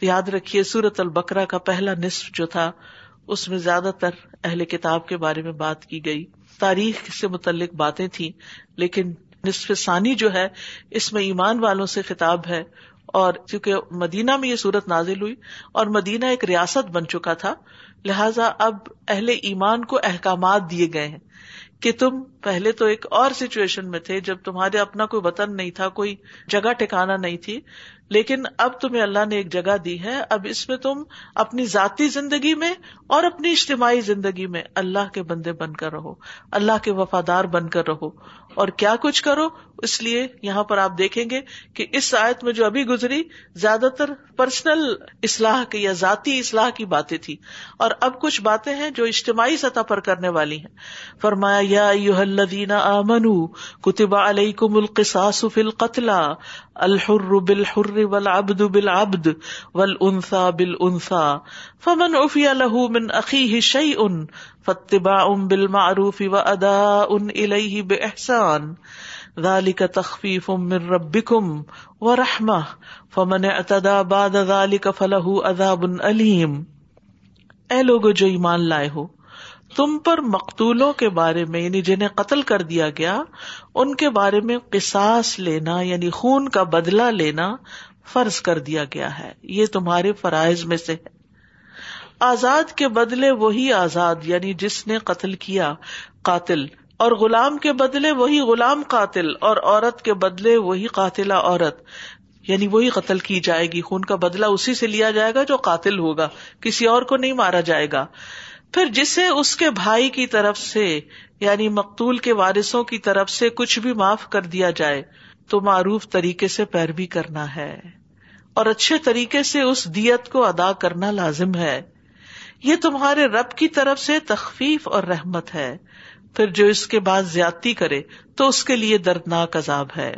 یاد رکھیے سورت البکرا کا پہلا نصف جو تھا، اس میں زیادہ تر اہل کتاب کے بارے میں بات کی گئی۔ تاریخ سے متعلق باتیں تھیں، لیکن نصف ثانی جو ہے، اس میں ایمان والوں سے خطاب ہے۔ اور چونکہ مدینہ میں یہ صورت نازل ہوئی اور مدینہ ایک ریاست بن چکا تھا، لہذا اب اہل ایمان کو احکامات دیے گئے ہیں کہ تم پہلے تو ایک اور سچویشن میں تھے، جب تمہارے اپنا کوئی وطن نہیں تھا، کوئی جگہ ٹھکانا نہیں تھی لیکن اب تمہیں اللہ نے ایک جگہ دی ہے، اب اس میں تم اپنی ذاتی زندگی میں اور اپنی اجتماعی زندگی میں اللہ کے بندے بن کر رہو، اللہ کے وفادار بن کر رہو۔ اور کیا کچھ کرو؟ اس لیے یہاں پر آپ دیکھیں گے کہ اس آیت میں جو ابھی گزری زیادہ تر پرسنل اصلاح کی یا ذاتی اصلاح کی باتیں تھی اور اب کچھ باتیں ہیں جو اجتماعی سطح پر کرنے والی ہیں۔ فرمایا، یا الذین آمنوا، کتب علیکم القصاص فی القتلى الحر بالحر البر والعبد بالعبد والانثى بالانثى فمن عفی له من اخیه شیء فاتباع بالمعروف واداء الیہ باحسان ذالک تخفیف من ربکم ورحمہ فمن اعتدى بعد ذالک فلہ عذاب علیم اے لوگو جو ایمان لائے ہو، تم پر مقتولوں کے بارے میں یعنی جنہیں قتل کر دیا گیا، ان کے بارے میں قصاص لینا یعنی خون کا بدلہ لینا فرض کر دیا گیا ہے۔ یہ تمہارے فرائض میں سے ہے۔ آزاد کے بدلے وہی آزاد یعنی جس نے قتل کیا قاتل، اور غلام کے بدلے وہی غلام قاتل، اور عورت کے بدلے وہی قاتل عورت۔ یعنی وہی قتل کی جائے گی، خون کا بدلہ اسی سے لیا جائے گا جو قاتل ہوگا، کسی اور کو نہیں مارا جائے گا۔ پھر جسے اس کے بھائی کی طرف سے یعنی مقتول کے وارثوں کی طرف سے کچھ بھی معاف کر دیا جائے تو معروف طریقے سے پیروی کرنا ہے اور اچھے طریقے سے اس دیت کو ادا کرنا لازم ہے۔ یہ تمہارے رب کی طرف سے تخفیف اور رحمت ہے۔ پھر جو اس کے بعد زیادتی کرے تو اس کے لیے دردناک عذاب ہے۔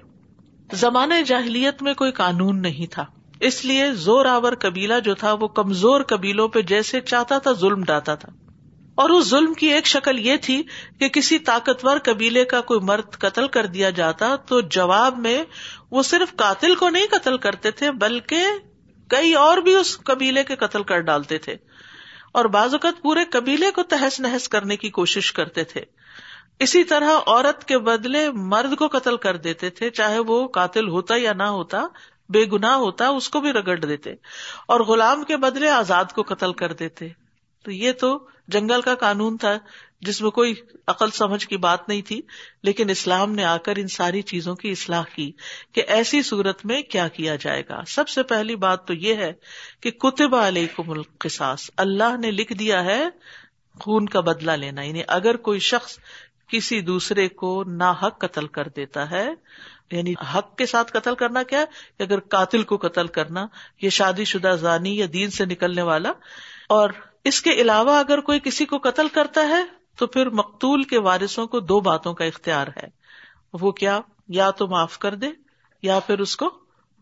زمانۂ جاہلیت میں کوئی قانون نہیں تھا۔ اس لیے زور آور قبیلہ جو تھا وہ کمزور قبیلوں پہ جیسے چاہتا تھا ظلم ڈاتا تھا۔ اور اس ظلم کی ایک شکل یہ تھی کہ کسی طاقتور قبیلے کا کوئی مرد قتل کر دیا جاتا تو جواب میں وہ صرف قاتل کو نہیں قتل کرتے تھے، بلکہ کئی اور بھی اس قبیلے کے قتل کر ڈالتے تھے۔ اور بعض اوقات پورے قبیلے کو تہس نہس کرنے کی کوشش کرتے تھے۔ اسی طرح عورت کے بدلے مرد کو قتل کر دیتے تھے، چاہے وہ قاتل ہوتا یا نہ ہوتا، بے گنا ہوتا، اس کو بھی رگڑ دیتے۔ اور غلام کے بدلے آزاد کو قتل کر دیتے۔ تو یہ تو جنگل کا قانون تھا جس میں کوئی عقل سمجھ کی بات نہیں تھی، لیکن اسلام نے آ کر ان ساری چیزوں کی اصلاح کی کہ ایسی صورت میں کیا کیا جائے گا۔ سب سے پہلی بات تو یہ ہے کہ کتب علیکم القصاص، اللہ نے لکھ دیا ہے خون کا بدلہ لینا۔ یعنی اگر کوئی شخص کسی دوسرے کو نا حق قتل کر دیتا ہے یعنی حق کے ساتھ قتل کرنا کیا کہ اگر قاتل کو قتل کرنا، یہ شادی شدہ زانی یا دین سے نکلنے والا، اور اس کے علاوہ اگر کوئی کسی کو قتل کرتا ہے تو پھر مقتول کے وارثوں کو دو باتوں کا اختیار ہے۔ وہ کیا؟ یا تو معاف کر دے یا پھر اس کو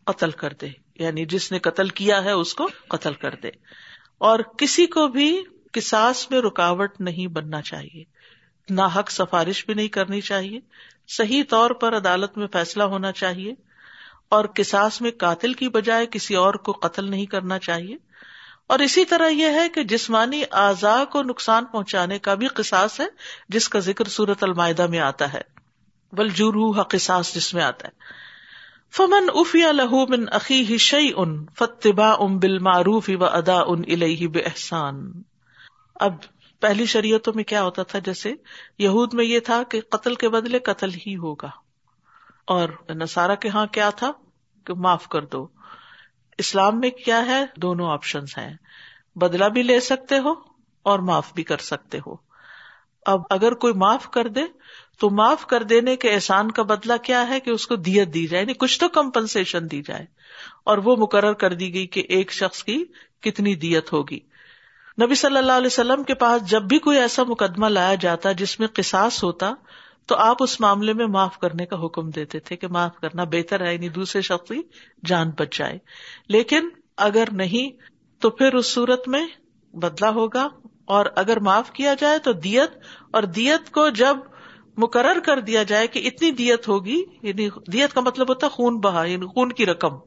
قتل کر دے۔ یعنی جس نے قتل کیا ہے اس کو قتل کر دے۔ اور کسی کو بھی کساس میں رکاوٹ نہیں بننا چاہیے۔ نہ حق سفارش بھی نہیں کرنی چاہیے۔ صحیح طور پر عدالت میں فیصلہ ہونا چاہیے۔ اور کساس میں قاتل کی بجائے کسی اور کو قتل نہیں کرنا چاہیے۔ اور اسی طرح یہ ہے کہ جسمانی اعضاء کو نقصان پہنچانے کا بھی قصاص ہے، جس کا ذکر سورت المائدہ میں آتا ہے۔ بلجور قصاص جس میں آتا ہے۔ فمن افیا لہو من عقی شعی ان فتبا ام بال معروف و ادا ان الہ بحسان اب پہلی شریعتوں میں کیا ہوتا تھا؟ جیسے یہود میں یہ تھا کہ قتل کے بدلے قتل ہی ہوگا۔ اور نسارا کے ہاں کیا تھا؟ کہ معاف کر دو۔ اسلام میں کیا ہے؟ دونوں آپشن ہیں۔ بدلا بھی لے سکتے ہو اور معاف بھی کر سکتے ہو۔ اب اگر کوئی معاف کر دے، تو معاف کر دینے کے احسان کا بدلا کیا ہے کہ اس کو دیت دی جائے یعنی کچھ تو کمپنسیشن دی جائے۔ اور وہ مقرر کر دی گئی کہ ایک شخص کی کتنی دیت ہوگی۔ نبی صلی اللہ علیہ وسلم کے پاس جب بھی کوئی ایسا مقدمہ لایا جاتا جس میں قصاص ہوتا تو آپ اس معاملے میں معاف کرنے کا حکم دیتے تھے کہ معاف کرنا بہتر ہے یعنی دوسرے شخص کی جان بچ جائے۔ لیکن اگر نہیں، تو پھر اس صورت میں بدلا ہوگا۔ اور اگر معاف کیا جائے تو دیت، اور دیت کو جب مقرر کر دیا جائے کہ اتنی دیت ہوگی یعنی دیت کا مطلب ہوتا ہے خون بہا یعنی خون کی رقم،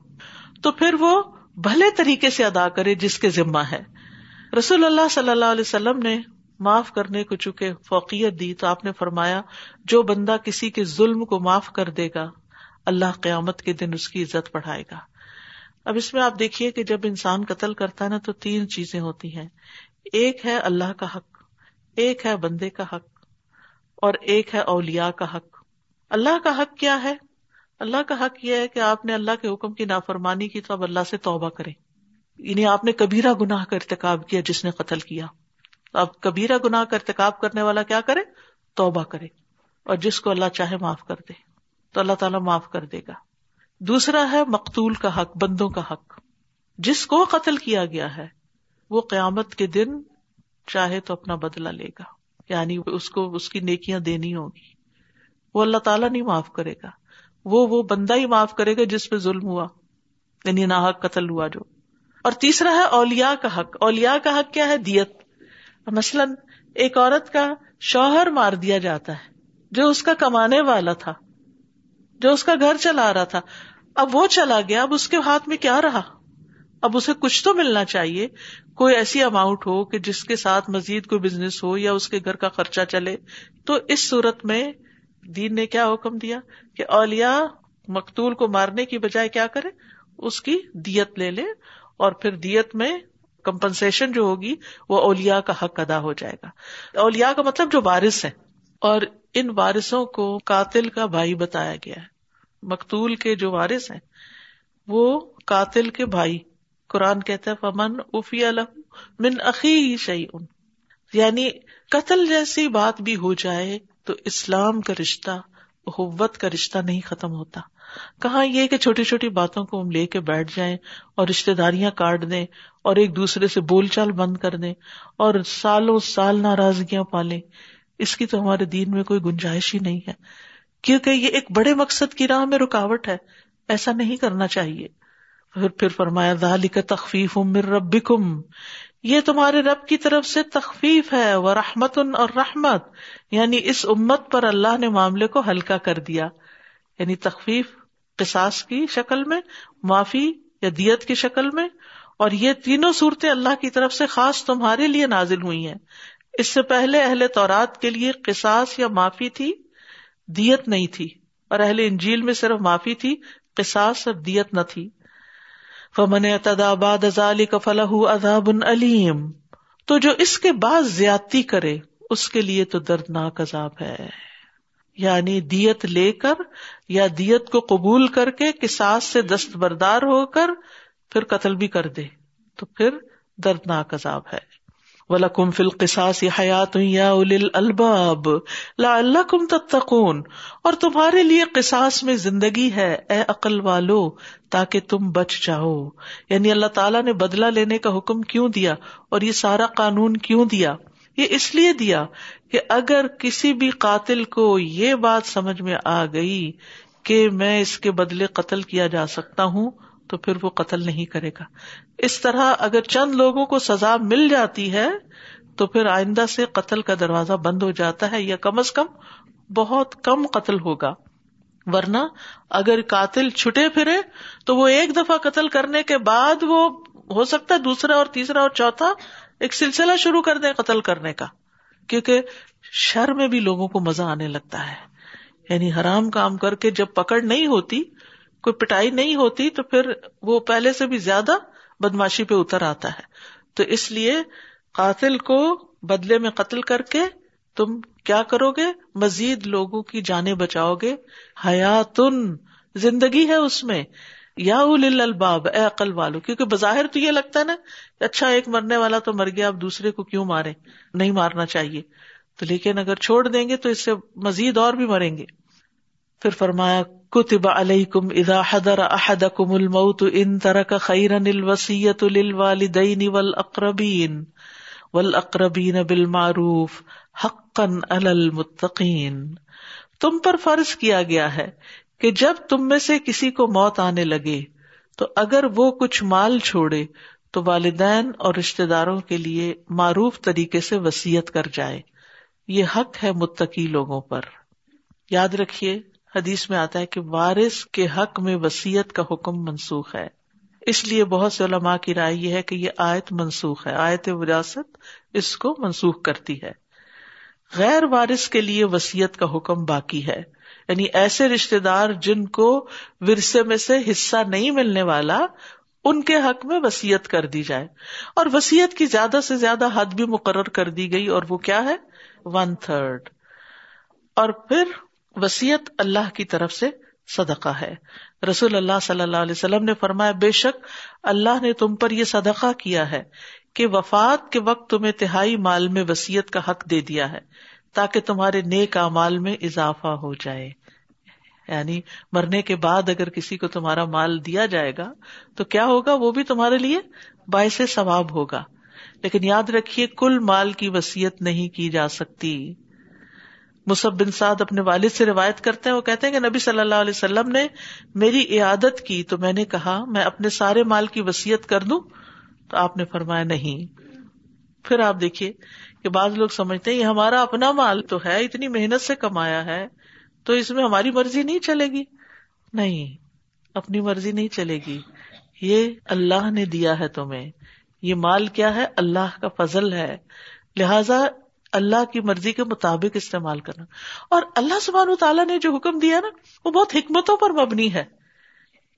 تو پھر وہ بھلے طریقے سے ادا کرے جس کے ذمہ ہے۔ رسول اللہ صلی اللہ علیہ وسلم نے معاف کرنے کو چونکہ فوقیت دی تو آپ نے فرمایا، جو بندہ کسی کے ظلم کو معاف کر دے گا، اللہ قیامت کے دن اس کی عزت بڑھائے گا۔ اب اس میں آپ دیکھیے کہ جب انسان قتل کرتا ہے نا تو تین چیزیں ہوتی ہیں۔ ایک ہے اللہ کا حق، ایک ہے بندے کا حق، اور ایک ہے اولیا کا حق۔ اللہ کا حق کیا ہے؟ اللہ کا حق یہ ہے کہ آپ نے اللہ کے حکم کی نافرمانی کی تو اب اللہ سے توبہ کرے یعنی آپ نے کبیرا گناہ کا ارتقاب کیا جس نے قتل کیا۔ اب کبیرا گناہ کا ارتقاب کرنے والا کیا کرے؟ توبہ کرے۔ اور جس کو اللہ چاہے معاف کر دے۔ تو اللہ تعالیٰ معاف کر دے گا۔ دوسرا ہے مقتول کا حق، بندوں کا حق۔ جس کو قتل کیا گیا ہے، وہ قیامت کے دن چاہے تو اپنا بدلا لے گا۔ یعنی اس کو اس کی نیکیاں دینی ہوگی۔ وہ اللہ تعالیٰ نہیں معاف کرے گا۔ وہ وہ بندہ ہی معاف کرے گا جس پہ ظلم ہوا۔ یعنی نا حق قتل ہوا جو۔ اور تیسرا ہے اولیا کا حق۔ اولیا کا حق کیا ہے؟ دیت۔ مثلاً ایک عورت کا شوہر مار دیا جاتا ہے، جو اس کا کمانے والا تھا، جو اس کا گھر چلا رہا تھا۔ اب وہ چلا گیا، اب اس کے ہاتھ میں کیا رہا؟ اب اسے کچھ تو ملنا چاہیے۔ کوئی ایسی اماؤنٹ ہو کہ جس کے ساتھ مزید کوئی بزنس ہو یا اس کے گھر کا خرچہ چلے۔ تو اس صورت میں دین نے کیا حکم دیا؟ کہ اولیا مقتول کو مارنے کی بجائے کیا کرے؟ اس کی دیت لے لے اور پھر دیت میں کمپنسیشن جو ہوگی وہ اولیا کا حق ادا ہو جائے گا۔ اولیا کا مطلب جو وارث ہے اور ان وارثوں کو قاتل کا بھائی بتایا گیا ہے۔ مقتول کے جو وارث ہیں، وہ قاتل کے بھائی۔ قرآن کہتا ہے، فمن افی من عقی شعی ان یعنی قتل جیسی بات بھی ہو جائے تو اسلام کا رشتہ احوت کا رشتہ نہیں ختم ہوتا۔ کہاں یہ کہ چھوٹی چھوٹی باتوں کو ہم لے کے بیٹھ جائیں اور رشتے داریاں کاٹ دیں اور ایک دوسرے سے بول چال بند کر دیں اور سالوں سال ناراضگیاں پالیں۔ اس کی تو ہمارے دین میں کوئی گنجائش ہی نہیں ہے۔ کیونکہ یہ ایک بڑے مقصد کی راہ میں رکاوٹ ہے۔ ایسا نہیں کرنا چاہیے۔ پھر پھر فرمایا، ذالک تخفیف من ربکم۔ یہ تمہارے رب کی طرف سے تخفیف ہے وہ رحمت اور رحمت۔ یعنی اس امت پر اللہ نے معاملے کو ہلکا کر دیا۔ یعنی تخفیف قصاص کی شکل میں، معافی یا دیت کی شکل میں اور یہ تینوں صورتیں اللہ کی طرف سے خاص تمہارے لیے نازل ہوئی ہیں۔ اس سے پہلے اہل تورات کے لیے قصاص یا معافی تھی، دیت نہیں تھی۔ اور اہل انجیل میں صرف معافی تھی، قصاص اور دیت نہ تھی۔ فمن بعد ذلك فله عذاب علیم تو جو اس کے بعد زیادتی کرے، اس کے لیے تو دردناک عذاب ہے۔ یعنی دیت لے کر یا دیت کو قبول کر کے کساس سے دستبردار ہو کر پھر قتل بھی کر دے تو پھر دردناک عذاب ہے۔ وَلَكُمْ فِي الْقِسَاسِ حَيَاتٌ يَا أُولِي الْأَلْبَابِ لَعَلَّكُمْ تَتَّقُونَ۔ اور تمہارے لیے قصاص میں زندگی ہے، اے عقل والو، تاکہ تم بچ جاؤ۔ یعنی اللہ تعالیٰ نے بدلہ لینے کا حکم کیوں دیا اور یہ سارا قانون کیوں دیا؟ یہ اس لیے دیا کہ اگر کسی بھی قاتل کو یہ بات سمجھ میں آ گئی کہ میں اس کے بدلے قتل کیا جا سکتا ہوں تو پھر وہ قتل نہیں کرے گا۔ اس طرح اگر چند لوگوں کو سزا مل جاتی ہے، تو پھر آئندہ سے قتل کا دروازہ بند ہو جاتا ہے یا کم از کم بہت کم قتل ہوگا۔ ورنہ اگر قاتل چھٹے پھرے، تو وہ ایک دفعہ قتل کرنے کے بعد وہ ہو سکتا ہے دوسرا اور تیسرا اور چوتھا ایک سلسلہ شروع کر دیں قتل کرنے کا۔ کیونکہ شر میں بھی لوگوں کو مزہ آنے لگتا ہے۔ یعنی حرام کام کر کے جب پکڑ نہیں ہوتی کوئی پٹائی نہیں ہوتی تو پھر وہ پہلے سے بھی زیادہ بدماشی پہ اتر آتا ہے۔ تو اس لیے قاتل کو بدلے میں قتل کر کے تم کیا کرو گے؟ مزید لوگوں کی جانے بچاؤ گے۔ حیاتن، زندگی ہے اس میں۔ یا الباب، اے عقل والو، کیونکہ بظاہر تو یہ لگتا ہے نا اچھا ایک مرنے والا تو مر گیا، اب دوسرے کو کیوں مارے؟ نہیں مارنا چاہیے۔ تو لیکن اگر چھوڑ دیں گے تو اس سے مزید اور بھی مریں گے۔ پھر فرمایا، کتب علیکم اذا حضر احدکم الموت ان ترک خیرا الوصیت للوالدین والاقربین والاقربین بالمعروف حقا علی المتقین. تم پر فرض کیا گیا ہے کہ جب تم میں سے کسی کو موت آنے لگے، تو اگر وہ کچھ مال چھوڑے، تو والدین اور رشتے داروں کے لیے معروف طریقے سے وسیعت کر جائے۔ یہ حق ہے متقی لوگوں پر۔ یاد رکھیے حدیث میں آتا ہے کہ وارث کے حق میں وسیعت کا حکم منسوخ ہے۔ اس لیے بہت سے علماء کی رائے یہ ہے کہ یہ آیت منسوخ ہے۔ آیت وراثت اس کو منسوخ کرتی ہے۔ غیر وارث کے لیے وسیعت کا حکم باقی ہے۔ یعنی ایسے رشتے دار جن کو ورثے میں سے حصہ نہیں ملنے والا، ان کے حق میں وسیعت کر دی جائے۔ اور وسیعت کی زیادہ سے زیادہ حد بھی مقرر کر دی گئی اور وہ کیا ہے؟ ون تھرڈ اور پھر وسیعت اللہ کی طرف سے صدقہ ہے۔ رسول اللہ صلی اللہ علیہ وسلم نے فرمایا، بے شک اللہ نے تم پر یہ صدقہ کیا ہے کہ وفات کے وقت تمہیں تہائی مال میں وسیعت کا حق دے دیا ہے تاکہ تمہارے نیک مال میں اضافہ ہو جائے۔ یعنی مرنے کے بعد اگر کسی کو تمہارا مال دیا جائے گا تو کیا ہوگا؟ وہ بھی تمہارے لیے باعث ثواب ہوگا۔ لیکن یاد رکھیے، کل مال کی وسیعت نہیں کی جا سکتی۔ مصب بن سعد اپنے والد سے روایت کرتے ہیں، وہ کہتے ہیں کہ نبی صلی اللہ علیہ وسلم نے میری عیادت کی تو میں نے کہا، میں اپنے سارے مال کی وسیعت کر دوں، تو آپ نے فرمایا نہیں۔ پھر آپ دیکھیے کہ بعض لوگ سمجھتے ہیں، یہ ہمارا اپنا مال تو ہے، اتنی محنت سے کمایا ہے، تو اس میں ہماری مرضی نہیں چلے گی۔ نہیں، اپنی مرضی نہیں چلے گی۔ یہ اللہ نے دیا ہے تمہیں۔ یہ مال کیا ہے؟ اللہ کا فضل ہے۔ لہذا اللہ کی مرضی کے مطابق استعمال کرنا۔ اور اللہ سبحانہ تعالیٰ نے جو حکم دیا نا، وہ بہت حکمتوں پر مبنی ہے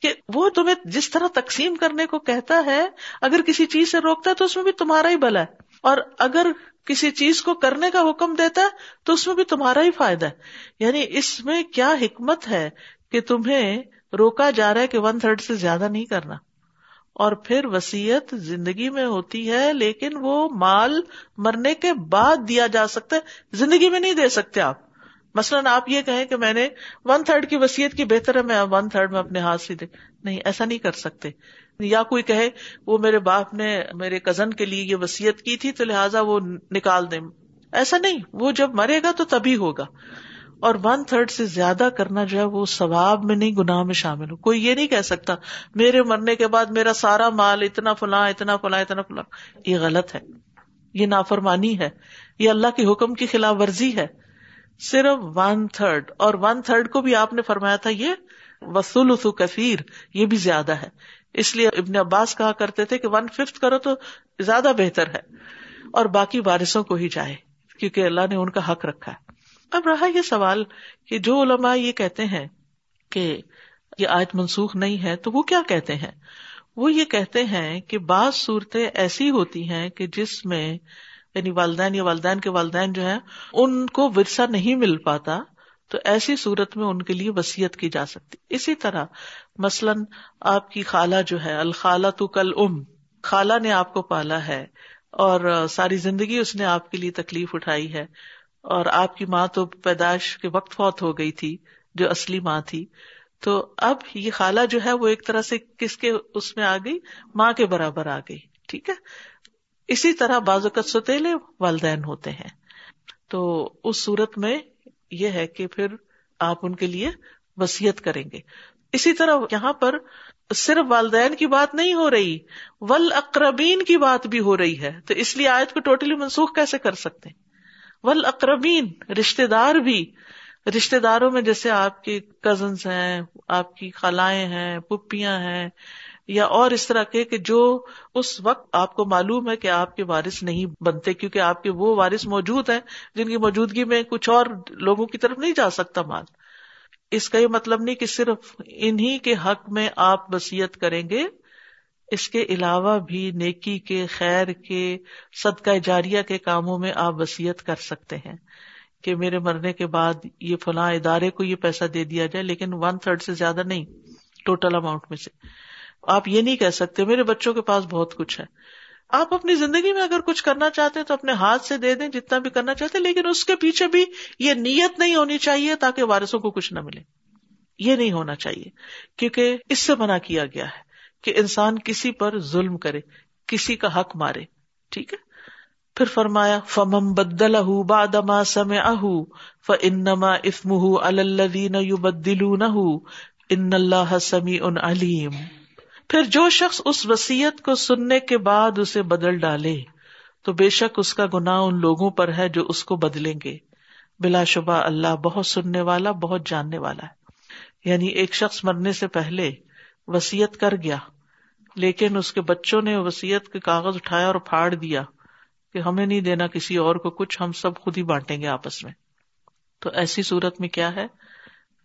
کہ وہ تمہیں جس طرح تقسیم کرنے کو کہتا ہے، اگر کسی چیز سے روکتا ہے تو اس میں بھی تمہارا ہی بلا ہے۔ اور اگر کسی چیز کو کرنے کا حکم دیتا ہے تو اس میں بھی تمہارا ہی فائدہ ہے۔ یعنی اس میں کیا حکمت ہے کہ تمہیں روکا جا رہا ہے کہ ون تھرڈ سے زیادہ نہیں کرنا۔ اور پھر وسیعت زندگی میں ہوتی ہے، لیکن وہ مال مرنے کے بعد دیا جا سکتا ہے، زندگی میں نہیں دے سکتے آپ۔ مثلاً آپ یہ کہیں کہ میں نے ون تھرڈ کی وسیعت کی، بہتر ہے میں ون تھرڈ میں اپنے ہاتھ سے دے نہیں، ایسا نہیں کر سکتے۔ یا کوئی کہے، وہ میرے باپ نے میرے کزن کے لیے یہ وسیعت کی تھی، تو لہٰذا وہ نکال دیں۔ ایسا نہیں، وہ جب مرے گا تو تبھی ہوگا۔ اور ون تھرڈ سے زیادہ کرنا جو ہے وہ ثواب میں نہیں، گناہ میں شامل ہو کوئی یہ نہیں کہہ سکتا، میرے مرنے کے بعد میرا سارا مال اتنا فلاں اتنا فلاں اتنا فلاں۔ یہ غلط ہے۔ یہ نافرمانی ہے۔ یہ اللہ کے حکم کی خلاف ورزی ہے۔ صرف ون تھرڈ اور ون تھرڈ کو بھی آپ نے فرمایا تھا، یہ وسول کثیر یہ بھی زیادہ ہے۔ اس لیے ابن عباس کہا کرتے تھے کہ ون ففتھ کرو تو زیادہ بہتر ہے۔ اور باقی بارشوں کو ہی جائے، کیونکہ اللہ نے ان کا حق رکھا ہے۔ اب رہا یہ سوال کہ جو علماء یہ کہتے ہیں کہ یہ آج منسوخ نہیں ہے تو وہ کیا کہتے ہیں؟ وہ یہ کہتے ہیں کہ بعض صورتیں ایسی ہوتی ہیں کہ جس میں یعنی والدین یا والدین کے والدین جو ہیں، ان کو ورثہ نہیں مل پاتا تو ایسی صورت میں ان کے لیے وسیعت کی جا سکتی۔ اسی طرح مثلاً آپ کی خالہ جو ہے الخالہ تو کل ام خالہ نے آپ کو پالا ہے اور ساری زندگی اس نے آپ کے لیے تکلیف اٹھائی ہے۔ اور آپ کی ماں تو پیدائش کے وقت فوت ہو گئی تھی، جو اصلی ماں تھی۔ تو اب یہ خالہ جو ہے وہ ایک طرح سے کس کے اس میں آ گئی؟ ماں کے برابر آ گئی، ٹھیک ہے؟ اسی طرح بعض اوقات ستیلے والدین ہوتے ہیں۔ تو اس صورت میں یہ ہے کہ پھر آپ ان کے لیے وسیعت کریں گے۔ اسی طرح یہاں پر صرف والدین کی بات نہیں ہو رہی ول اقربین کی بات بھی ہو رہی ہے۔ تو اس لیے آیت کو ٹوٹلی منسوخ کیسے کر سکتے ہیں؟ ول اقربین رشتے دار بھی۔ رشتے داروں میں جیسے آپ کے کزنس ہیں، آپ کی خلائیں ہیں پپیاں ہیں، یا اور اس طرح کے کہ جو اس وقت آپ کو معلوم ہے کہ آپ کے وارث نہیں بنتے، کیونکہ آپ کے وہ وارث موجود ہیں جن کی موجودگی میں کچھ اور لوگوں کی طرف نہیں جا سکتا مال۔ اس کا یہ مطلب نہیں کہ صرف انہی کے حق میں آپ وسیعت کریں گے اس کے علاوہ بھی نیکی کے، خیر کے، صدقہ جاریہ کے کاموں میں آپ وسیعت کر سکتے ہیں کہ میرے مرنے کے بعد یہ فلاں ادارے کو یہ پیسہ دے دیا جائے، لیکن ون تھرڈ سے زیادہ نہیں ٹوٹل اماؤنٹ میں سے۔ آپ یہ نہیں کہہ سکتے، میرے بچوں کے پاس بہت کچھ ہے۔ آپ اپنی زندگی میں اگر کچھ کرنا چاہتے ہیں تو اپنے ہاتھ سے دے دیں، جتنا بھی کرنا چاہتے ہیں، لیکن اس کے پیچھے بھی یہ نیت نہیں ہونی چاہیے تاکہ وارثوں کو کچھ نہ ملے۔ یہ نہیں ہونا چاہیے، کیونکہ اس سے منع کیا گیا ہے۔ کہ انسان کسی پر ظلم کرے، کسی کا حق مارے، ٹھیک ہے؟ پھر فرمایا فمم بدل بادما سم اہ ف انما افم الدین بدلو نہ ان اللہ سمی ان علیم پھر جو شخص اس وسیعت کو سننے کے بعد اسے بدل ڈالے، تو بے شک اس کا گنا ان لوگوں پر ہے جو اس کو بدلیں گے۔ بلا شبہ اللہ بہت سننے والا، بہت جاننے والا ہے۔ یعنی ایک شخص مرنے سے پہلے وسیعت کر گیا۔ لیکن اس کے بچوں نے وسیعت کے کاغذ اٹھایا اور پھاڑ دیا کہ ہمیں نہیں دینا کسی اور کو، کچھ ہم سب خود ہی بانٹیں گے آپس میں۔ تو ایسی صورت میں کیا ہے؟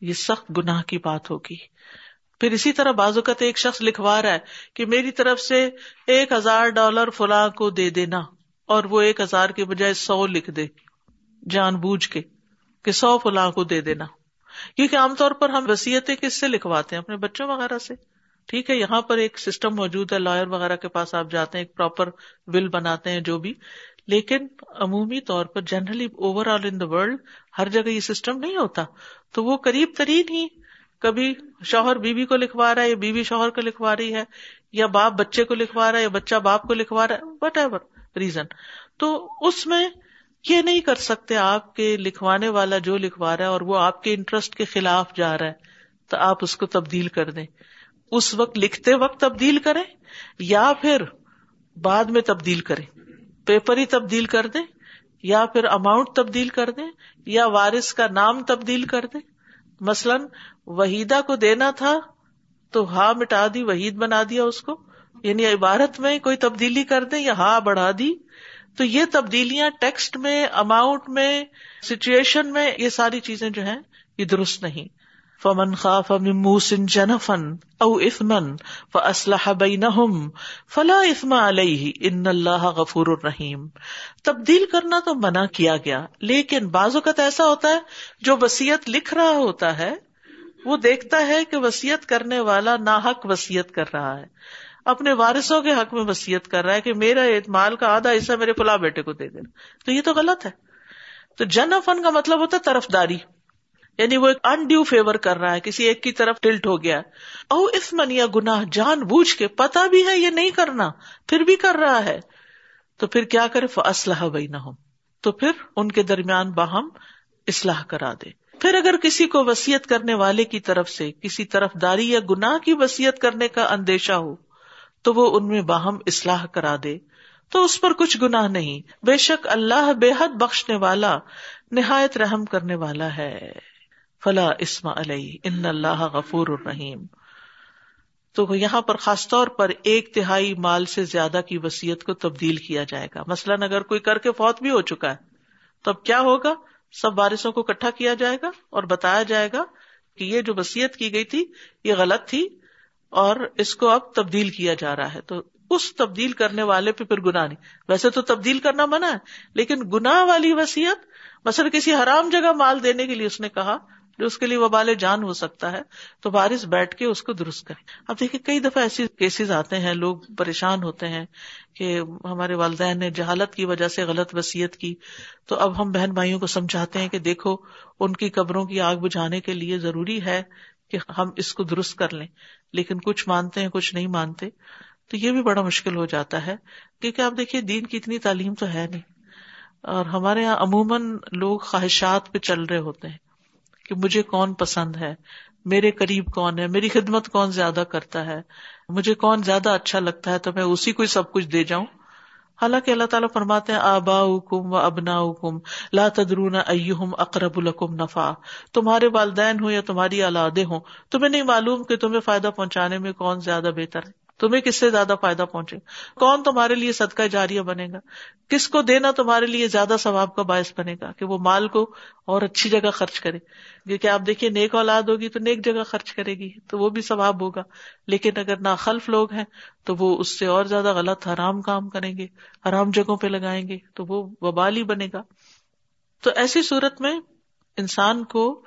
یہ سخت گناہ کی بات ہوگی۔ پھر اسی طرح بازو کا ایک شخص لکھوا رہا ہے کہ میری طرف سے ایک ہزار ڈالر فلاں کو دے دینا اور وہ ایک ہزار کے بجائے سو لکھ دے، جان بوجھ کے کہ سو فلاں کو دے دینا۔ کیونکہ عام طور پر ہم وسیعتیں کس سے لکھواتے ہیں؟ اپنے بچوں وغیرہ سے۔ ٹھیک ہے، یہاں پر ایک سسٹم موجود ہے لائر وغیرہ کے پاس آپ جاتے ہیں، ایک پراپر ول بناتے ہیں، جو بھی۔ لیکن عمومی طور پر generally overall in the world ہر جگہ یہ سسٹم نہیں ہوتا۔ تو وہ قریب ترین ہی کبھی شوہر بیوی کو لکھوا رہا ہے، یا بیوی شوہر کو لکھوا رہی ہے، یا باپ بچے کو لکھوا رہا ہے، یا بچہ باپ کو لکھوا رہا ہے وٹ ایور ریزن تو اس میں یہ نہیں کر سکتے آپ کے لکھوانے والا جو لکھوا رہا ہے اور وہ آپ کے انٹرسٹ کے خلاف جا رہا ہے، تو آپ اس کو تبدیل کر دیں۔ اس وقت لکھتے وقت تبدیل کریں یا پھر بعد میں تبدیل کریں۔ پیپر ہی تبدیل کر دیں یا پھر اماؤنٹ تبدیل کر دیں یا وارث کا نام تبدیل کر دیں۔ مثلاً وحیدہ کو دینا تھا تو ہاں مٹا دی، وحید بنا دیا اس کو۔ یعنی عبارت میں کوئی تبدیلی کر دیں یا ہاں بڑھا دی۔ تو یہ تبدیلیاں ٹیکسٹ میں، اماؤنٹ میں سچویشن میں، یہ ساری چیزیں جو ہیں، یہ درست نہیں۔ فمن خاف موسن جنفن او افمن و اسلح بینہم فلا افم علیہ ان اللہ غفور الرحیم تبدیل کرنا تو منع کیا گیا، لیکن بعض اوقات ایسا ہوتا ہے، جو وسیعت لکھ رہا ہوتا ہے، وہ دیکھتا ہے کہ وسیعت کرنے والا ناحق وسیعت کر رہا ہے۔ اپنے وارثوں کے حق میں وسیعت کر رہا ہے کہ میرا مال کا آدھا حصہ میرے فلاں بیٹے کو دے دینا۔ تو یہ تو غلط ہے۔ تو جن فن کا مطلب ہوتا ہے طرف داری یعنی وہ ایک انڈیو فیور کر رہا ہے، کسی ایک کی طرف ٹلٹ ہو گیا۔ او اس من یا گنا جان بوجھ کے پتا بھی ہے یہ نہیں کرنا، پھر بھی کر رہا ہے۔ تو پھر کیا کرے؟ اسلحہ بھائی نہ ہو تو پھر ان کے درمیان باہم اصلاح کرا دے۔ پھر اگر کسی کو وسیعت کرنے والے کی طرف سے، کسی طرف داری یا گناہ کی وسیعت کرنے کا اندیشہ ہو تو وہ ان میں باہم اصلاح کرا دے تو اس پر کچھ گناہ نہیں۔ بے شک اللہ بے حد بخشنے والا، نہایت رحم کرنے والا ہے۔ فلا اسما علیہ، ان اللہ غفور الرحیم۔ تو یہاں پر خاص طور پر ایک تہائی مال سے زیادہ کی وسیعت کو تبدیل کیا جائے گا۔ مثلاً اگر کوئی کر کے فوت بھی ہو چکا ہے، تو اب کیا ہوگا؟ سب بارشوں کو اکٹھا کیا جائے گا اور بتایا جائے گا کہ یہ جو وسیعت کی گئی تھی، یہ غلط تھی۔ اور اس کو اب تبدیل کیا جا رہا ہے تو اس تبدیل کرنے والے پہ پھر گنا نہیں۔ ویسے تو تبدیل کرنا منع ہے، لیکن گنا والی وسیعت مثلا کسی حرام جگہ مال دینے کے لیے اس نے کہا جو اس کے لیے وبال جان ہو سکتا ہے، تو بارش بیٹھ کے اس کو درست کرے۔ اب دیکھیے کئی دفعہ ایسی کیسز آتے ہیں، لوگ پریشان ہوتے ہیں کہ ہمارے والدین نے جہالت کی وجہ سے غلط وسیعت کی۔ تو اب ہم بہن بھائیوں کو سمجھاتے ہیں کہ دیکھو، ان کی قبروں کی آگ بجھانے کے لیے ضروری ہے کہ ہم اس کو درست کر لیں۔ لیکن کچھ مانتے ہیں، کچھ نہیں مانتے، تو یہ بھی بڑا مشکل ہو جاتا ہے، کیونکہ آپ دیکھیے، دین کی اتنی تعلیم تو ہے نہیں۔ اور ہمارے یہاں عموماً لوگ خواہشات پہ چل رہے ہوتے ہیں کہ مجھے کون پسند ہے، میرے قریب کون ہے، میری خدمت کون زیادہ کرتا ہے، مجھے کون زیادہ اچھا لگتا ہے، تو میں اسی کو سب کچھ دے جاؤں۔ حالانکہ اللہ تعالیٰ فرماتے ہیں آبا کم و ابنا کم لا تدرون ائم اقرب الکم نفا تمہارے والدین ہوں یا تمہاری الادے ہوں، تمہیں نہیں معلوم کہ تمہیں فائدہ پہنچانے میں کون زیادہ بہتر ہے۔ تمہیں کس سے زیادہ فائدہ پہنچے کون تمہارے لیے صدقہ جاریہ بنے گا کس کو دینا تمہارے لیے زیادہ ثواب کا باعث بنے گا کہ وہ مال کو اور اچھی جگہ خرچ کرے کیونکہ آپ دیکھیے نیک اولاد ہوگی تو نیک جگہ خرچ کرے گی تو وہ بھی ثواب ہوگا لیکن اگر ناخلف لوگ ہیں تو وہ اس سے اور زیادہ غلط حرام کام کریں گے حرام جگہوں پہ لگائیں گے تو وہ وبال ہی بنے گا تو ایسی صورت میں انسان کو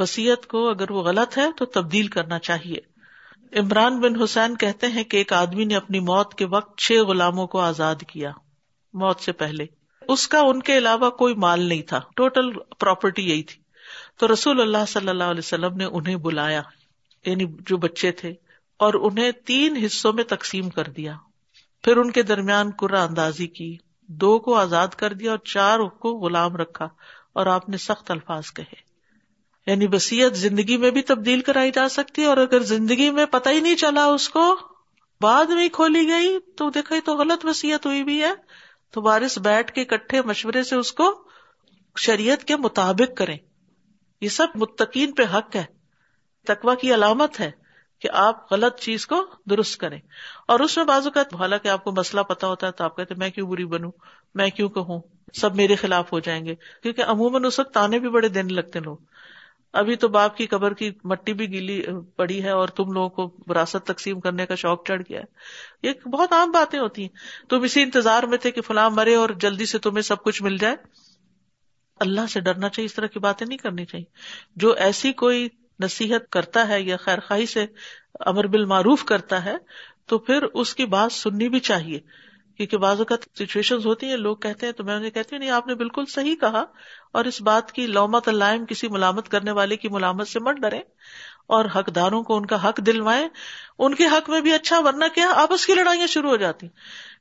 وسیعت کو اگر وہ غلط ہے تو تبدیل کرنا چاہیے عمران بن حسین کہتے ہیں کہ ایک آدمی نے اپنی موت کے وقت چھ غلاموں کو آزاد کیا، موت سے پہلے۔ اس کا ان کے علاوہ کوئی مال نہیں تھا، ٹوٹل پراپرٹی یہی تھی۔ تو رسول اللہ صلی اللہ علیہ وسلم نے انہیں بلایا یعنی جو بچے تھے، اور انہیں تین حصوں میں تقسیم کر دیا۔ پھر ان کے درمیان قرآ اندازی کی، دو کو آزاد کر دیا اور چار کو غلام رکھا، اور آپ نے سخت الفاظ کہے۔ یعنی وسیعت زندگی میں بھی تبدیل کرائی جا سکتی ہے اور اگر زندگی میں پتہ ہی نہیں چلا اس کو، بعد میں کھولی گئی، تو دیکھا تو غلط وسیعت ہوئی بھی ہے۔ تو بارش بیٹھ کے کٹھے مشورے سے اس کو شریعت کے مطابق کریں۔ یہ سب متقین پہ حق ہے۔ تقوا کی علامت ہے کہ آپ غلط چیز کو درست کریں۔ اور اس میں بازو کا حالانکہ آپ کو مسئلہ پتا ہوتا ہے تو آپ کہتے میں کیوں بری بنوں؟ میں کیوں کہوں؟ سب میرے خلاف ہو جائیں گے۔ کیونکہ عموماً اس وقت آنے بھی بڑے دن لگتے لوگ۔ ابھی تو باپ کی قبر کی مٹی بھی گیلی پڑی ہے اور تم لوگوں کو وراثت تقسیم کرنے کا شوق چڑھ گیا ہے۔ یہ بہت عام باتیں ہوتی ہیں۔ تم اسی انتظار میں تھے کہ فلاں مرے اور جلدی سے تمہیں سب کچھ مل جائے۔ اللہ سے ڈرنا چاہیے، اس طرح کی باتیں نہیں کرنی چاہیے۔ جو ایسی کوئی نصیحت کرتا ہے یا خیر خواہی سے امر بالمعروف کرتا ہے، تو پھر اس کی بات سننی بھی چاہیے۔ کیونکہ بعض اوقات سچویشن ہوتی ہیں، لوگ کہتے ہیں تو میں انہیں کہتی ہوں، نہیں، آپ نے بالکل صحیح کہا اور اس بات کی لومت علائم کسی ملامت کرنے والے کی ملامت سے مت ڈرے اور حقداروں کو ان کا حق دلوائیں۔ ان کے حق میں بھی اچھا ورنہ کیا؟ آپس کی لڑائیاں شروع ہو جاتی۔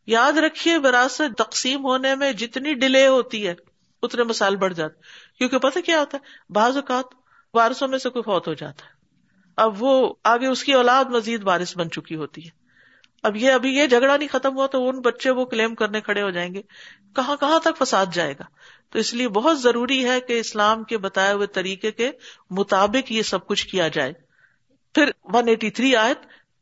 یاد رکھیے، وراثت تقسیم ہونے میں جتنی ڈیلے ہوتی ہے، اتنے مسائل بڑھ جاتے کیونکہ پتہ کیا ہوتا ہے؟ بعض اوقات وارثوں میں سے کوئی فوت ہو جاتا ہے۔ اب وہ آگے اس کی اولاد مزید وارث بن چکی ہوتی ہے۔ اب یہ ابھی یہ جھگڑا نہیں ختم ہوا تو ان بچے وہ کلیم کرنے کھڑے ہو جائیں گے۔ کہاں کہاں تک فساد جائے گا؟ تو اس لیے بہت ضروری ہے کہ اسلام کے بتائے ہوئے طریقے کے مطابق یہ سب کچھ کیا جائے۔ پھر ون ایٹی تھری آیت،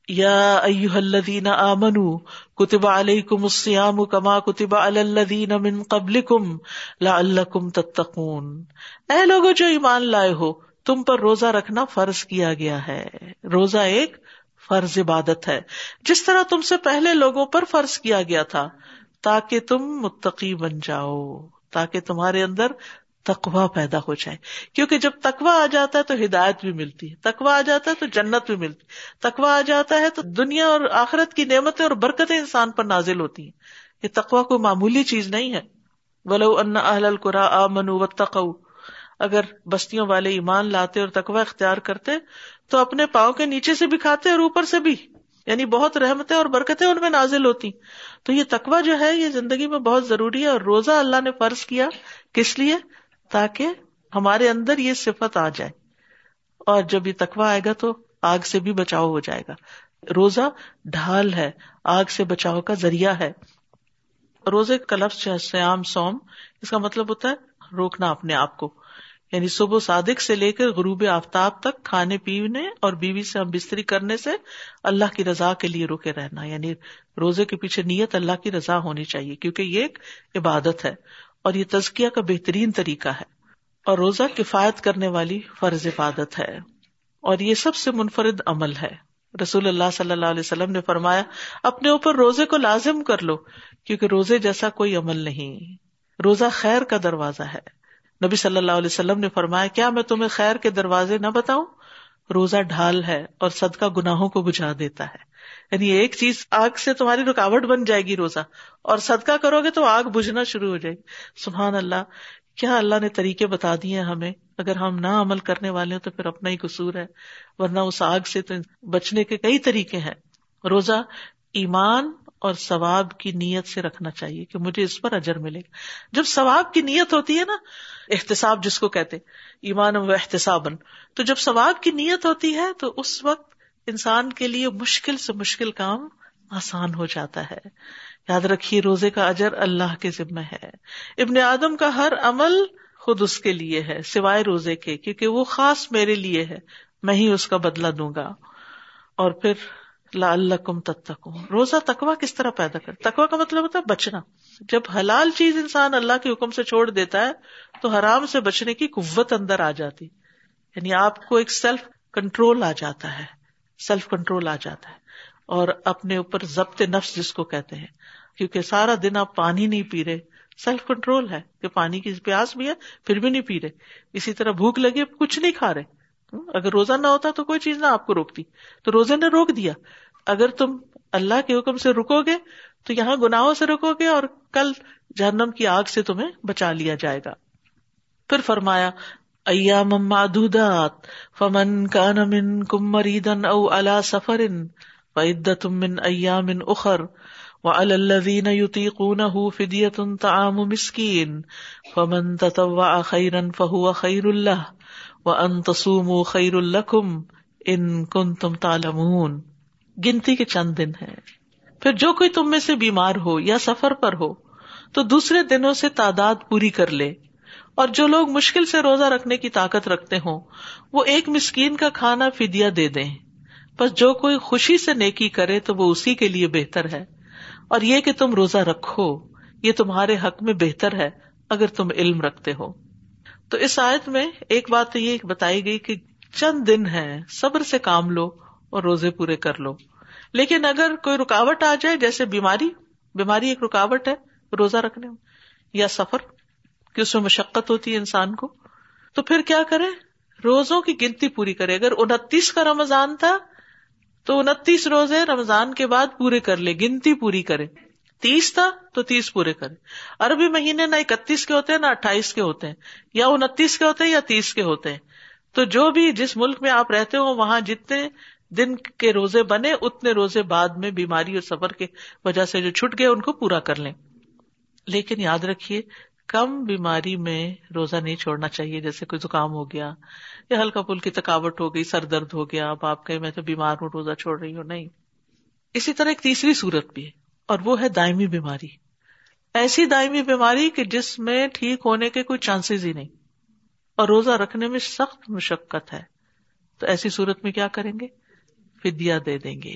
یا الذین آمنوا کتب علیکم الصیام کما کتب علی الذین من قبلکم لعلکم تتقون۔ اے لوگوں جو ایمان لائے ہو، تم پر روزہ رکھنا فرض کیا گیا ہے۔ روزہ ایک فرض عبادت ہے۔ جس طرح تم سے پہلے لوگوں پر فرض کیا گیا تھا، تاکہ تم متقی بن جاؤ، تاکہ تمہارے اندر تقوا پیدا ہو جائے۔ کیونکہ جب تقوا آ جاتا ہے تو ہدایت بھی ملتی ہے تقوا آ جاتا ہے تو جنت بھی ملتی تقوا آ جاتا ہے تو دنیا اور آخرت کی نعمتیں اور برکتیں انسان پر نازل ہوتی ہیں۔ یہ تقوا کوئی معمولی چیز نہیں ہے۔ ولو ان اہل القرا آ منو و اگر بستیوں والے ایمان لاتے اور تقوا اختیار کرتے تو اپنے پاؤں کے نیچے سے بھی کھاتے اور اوپر سے بھی یعنی بہت رحمتیں اور برکتیں ان میں نازل ہوتی۔ تو یہ تقوا جو ہے، یہ زندگی میں بہت ضروری ہے اور روزہ اللہ نے فرض کیا۔ کس لیے؟ تاکہ ہمارے اندر یہ صفت آ جائے۔ اور جب یہ تقوا آئے گا تو آگ سے بھی بچاؤ ہو جائے گا۔ روزہ ڈھال ہے، آگ سے بچاؤ کا ذریعہ ہے۔ روزے کا لفظ سیام سوم اس کا مطلب ہوتا ہے روکنا اپنے آپ کو۔ یعنی صبح صادق سے لے کر غروب آفتاب تک کھانے پینے اور بیوی سے ہم بستری کرنے سے اللہ کی رضا کے لیے روکے رہنا یعنی روزے کے پیچھے نیت اللہ کی رضا ہونی چاہیے، کیونکہ یہ ایک عبادت ہے اور یہ تزکیہ کا بہترین طریقہ ہے اور روزہ کفایت کرنے والی فرض عبادت ہے اور یہ سب سے منفرد عمل ہے۔ رسول اللہ صلی اللہ علیہ وسلم نے فرمایا، اپنے اوپر روزے کو لازم کر لو، کیونکہ روزے جیسا کوئی عمل نہیں۔ روزہ خیر کا دروازہ ہے۔ نبی صلی اللہ علیہ وسلم نے فرمایا، کیا میں تمہیں خیر کے دروازے نہ بتاؤں؟ روزہ ڈھال ہے اور صدقہ گناہوں کو بجھا دیتا ہے۔ یعنی ایک چیز، آگ سے تمہاری رکاوٹ بن جائے گی روزہ۔ اور صدقہ کرو گے تو آگ بجھنا شروع ہو جائے گی۔ سبحان اللہ، کیا اللہ نے طریقے بتا دیے ہمیں؟ اگر ہم نہ عمل کرنے والے ہیں تو پھر اپنا ہی قصور ہے، ورنہ اس آگ سے تو بچنے کے کئی طریقے ہیں۔ روزہ، ایمان اور ثواب کی نیت سے رکھنا چاہیے کہ مجھے اس پر اجر ملے گا۔ جب ثواب کی نیت ہوتی ہے نا، احتساب جس کو کہتے ایمان و احتساب تو جب ثواب کی نیت ہوتی ہے تو اس وقت انسان کے لیے مشکل سے مشکل کام آسان ہو جاتا ہے۔ یاد رکھیے، روزے کا اجر اللہ کے ذمہ ہے۔ ابن آدم کا ہر عمل خود اس کے لیے ہے، سوائے روزے کے، کیونکہ وہ خاص میرے لیے ہے، میں ہی اس کا بدلا دوں گا۔ اور پھر لا اللہ کم تک روزہ تکوا کس طرح پیدا کر تکوا کا مطلب ہوتا ہے بچنا۔ جب حلال چیز انسان اللہ کے حکم سے چھوڑ دیتا ہے، تو حرام سے بچنے کی قوت اندر آ جاتی۔ یعنی آپ کو ایک سیلف کنٹرول آ جاتا ہے۔ سیلف کنٹرول آ جاتا ہے۔ اور اپنے اوپر ضبط نفس جس کو کہتے ہیں۔ کیونکہ سارا دن آپ پانی نہیں پی رہے۔ سیلف کنٹرول ہے کہ پانی کی پیاس بھی ہے، پھر بھی نہیں پی رہے۔ اسی طرح بھوک لگی کچھ نہیں کھا رہے۔ اگر روزہ نہ ہوتا تو کوئی چیز نہ آپ کو روکتی۔ تو روزے نے روک دیا۔ اگر تم اللہ کے حکم سے رکو گے تو یہاں گناہوں سے رکو گے اور کل جہنم کی آگ سے تمہیں بچا لیا جائے گا۔ پھر فرمایا ایام معدودات، فمن کان منکم مریدا او علی سفر فعدت من ایام اخر وعلى الذين يطيقونه فدية طعام مسكين فمن تطوع خيرا فهو خير له وان تصوموا خير لكم ان كنتم تعلمون گنتی کے چند دن ہیں۔ پھر جو کوئی تم میں سے بیمار ہو یا سفر پر ہو، تو دوسرے دنوں سے تعداد پوری کر لے۔ اور جو لوگ مشکل سے روزہ رکھنے کی طاقت رکھتے ہوں، وہ ایک مسکین کا کھانا فدیا دے دیں۔ بس جو کوئی خوشی سے نیکی کرے تو وہ اسی کے لیے بہتر ہے۔ اور یہ کہ تم روزہ رکھو، یہ تمہارے حق میں بہتر ہے اگر تم علم رکھتے ہو۔ تو اس آیت میں ایک بات تو یہ بتائی گئی کہ چند دن ہے صبر سے کام لو اور روزے پورے کر لو۔ لیکن اگر کوئی رکاوٹ آ جائے، جیسے بیماری بیماری ایک رکاوٹ ہے روزہ رکھنے میں، یا سفر، کہ اس میں مشقت ہوتی ہے انسان کو، تو پھر کیا کرے؟ روزوں کی گنتی پوری کرے۔ اگر انتیس کا رمضان تھا، تو انتیس روزے رمضان کے بعد پورے کر لے، گنتی پوری کرے۔ تیس تھا تو تیس پورے کرے عربی مہینے نہ اکتیس کے ہوتے ہیں، نہ اٹھائیس کے ہوتے ہیں، یا انتیس کے ہوتے ہیں یا تیس کے ہوتے ہیں۔ تو جو بھی جس ملک میں آپ رہتے ہو، وہاں جتنے دن کے روزے بنے، اتنے روزے بعد میں بیماری اور سفر کی وجہ سے جو چھٹ گئے، ان کو پورا کر لیں۔ لیکن یاد رکھیے، کم بیماری میں روزہ نہیں چھوڑنا چاہیے، جیسے کوئی زکام ہو گیا، یا ہلکا پھل کی تھکاوٹ ہو گئی، سر درد ہو گیا اب آپ کہ میں تو بیمار ہوں، روزہ چھوڑ رہی ہوں، نہیں۔ اسی طرح ایک تیسری صورت بھی ہے۔ اور وہ ہے دائمی بیماری۔ ایسی دائمی بیماری کہ جس میں ٹھیک ہونے کے کوئی چانسز ہی نہیں۔ اور روزہ رکھنے میں سخت مشقت ہے۔ تو ایسی صورت میں کیا کریں گے؟ فدیا دے دیں گے۔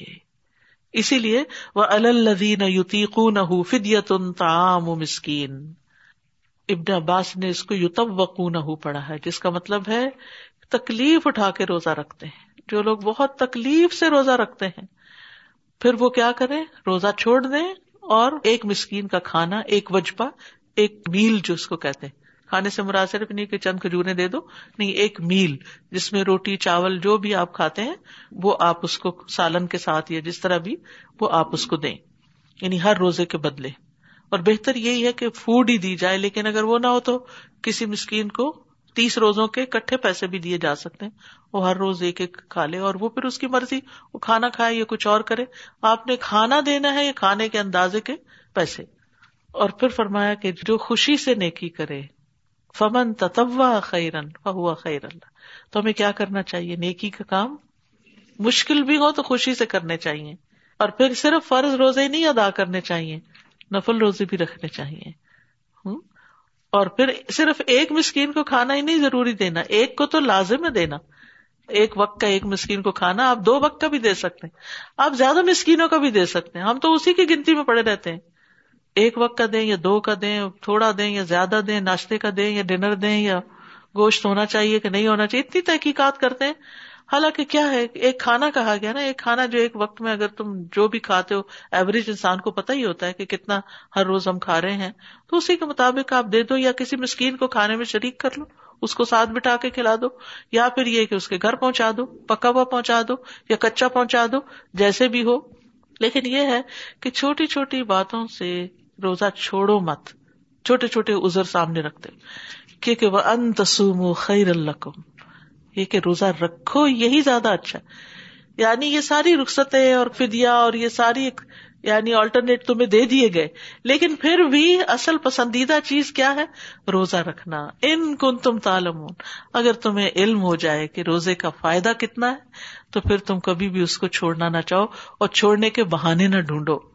اسی لیے وہ الدین یوتیق نہ فدیت تعام مسکین ابن عباس نے اس کو یوتب وقو نہ پڑھا ہے، جس کا مطلب ہے تکلیف اٹھا کے روزہ رکھتے ہیں۔ جو لوگ بہت تکلیف سے روزہ رکھتے ہیں پھر وہ کیا کریں؟ روزہ چھوڑ دیں اور ایک مسکین کا کھانا، ایک وجپا ایک میل جو اس کو کہتے ہیں۔ کھانے سے مراد صرف نہیں کہ چند کھجورے دے دو، نہیں، ایک میل جس میں روٹی، چاول جو بھی آپ کھاتے ہیں، وہ آپ اس کو سالن کے ساتھ یا جس طرح بھی، وہ آپ اس کو دیں۔ یعنی ہر روزے کے بدلے۔ اور بہتر یہی ہے کہ فوڈ ہی دی جائے، لیکن اگر وہ نہ ہو تو کسی مسکین کو تیس روزوں کے کٹھے پیسے بھی دیے جا سکتے ہیں۔ وہ ہر روز ایک ایک کھا لے اور وہ پھر اس کی مرضی، وہ کھانا کھائے یا کچھ اور کرے۔ آپ نے کھانا دینا ہے یا کھانے کے اندازے کے پیسے۔ اور پھر فرمایا کہ جو خوشی سے نیکی کرے، فمن تتوا خیرن فہوا خیر اللہ۔ تو ہمیں کیا کرنا چاہیے؟ نیکی کا کام؟ مشکل بھی ہو تو خوشی سے کرنے چاہیے۔ اور پھر صرف فرض روزے نہیں ادا کرنے چاہیے، نفل روزے بھی رکھنے چاہیے۔ اور پھر صرف ایک مسکین کو کھانا ہی نہیں ضروری دینا، ایک کو تو لازم ہے دینا۔ ایک وقت کا ایک مسکین کو کھانا، آپ دو وقت کا بھی دے سکتے ہیں۔ آپ زیادہ مسکینوں کا بھی دے سکتے ہیں۔ ہم تو اسی کی گنتی میں پڑے رہتے ہیں۔ ایک وقت کا دیں یا دو کا دیں، تھوڑا دیں یا زیادہ دیں، ناشتے کا دیں یا ڈنر دیں یا گوشت ہونا چاہیے کہ نہیں ہونا چاہیے، اتنی تحقیقات کرتے ہیں۔ حالانکہ کیا ہے، ایک کھانا کہا گیا نا، ایک کھانا جو ایک وقت میں اگر تم جو بھی کھاتے ہو ایوریج انسان کو پتا ہی ہوتا ہے کہ کتنا ہر روز ہم کھا رہے ہیں۔ تو اسی کے مطابق آپ دے دو یا کسی مسکین کو کھانے میں شریک کر لو، اس کو ساتھ بٹھا کے کھلا دو، یا پھر یہ کہ اس کے گھر پہنچا دو، پکا ہوا پہنچا دو، یا کچا پہنچا دو، جیسے بھی ہو۔ لیکن یہ ہے کہ چھوٹی چھوٹی باتوں سے روزہ چھوڑو مت، چھوٹے چھوٹے ازر سامنے رکھتے۔ کیونکہ وہ ان تسوم خیر اللہ یہ کہ روزہ رکھو، یہی زیادہ اچھا یعنی یہ ساری رخصتیں اور فدیا اور یہ ساری یعنی آلٹرنیٹ تمہیں دے دیے گئے۔ لیکن پھر بھی اصل پسندیدہ چیز کیا ہے؟ روزہ رکھنا۔ ان کن تم تالم اگر تمہیں علم ہو جائے کہ روزے کا فائدہ کتنا ہے، تو پھر تم کبھی بھی اس کو چھوڑنا نہ چاہو اور چھوڑنے کے بہانے نہ ڈھونڈو۔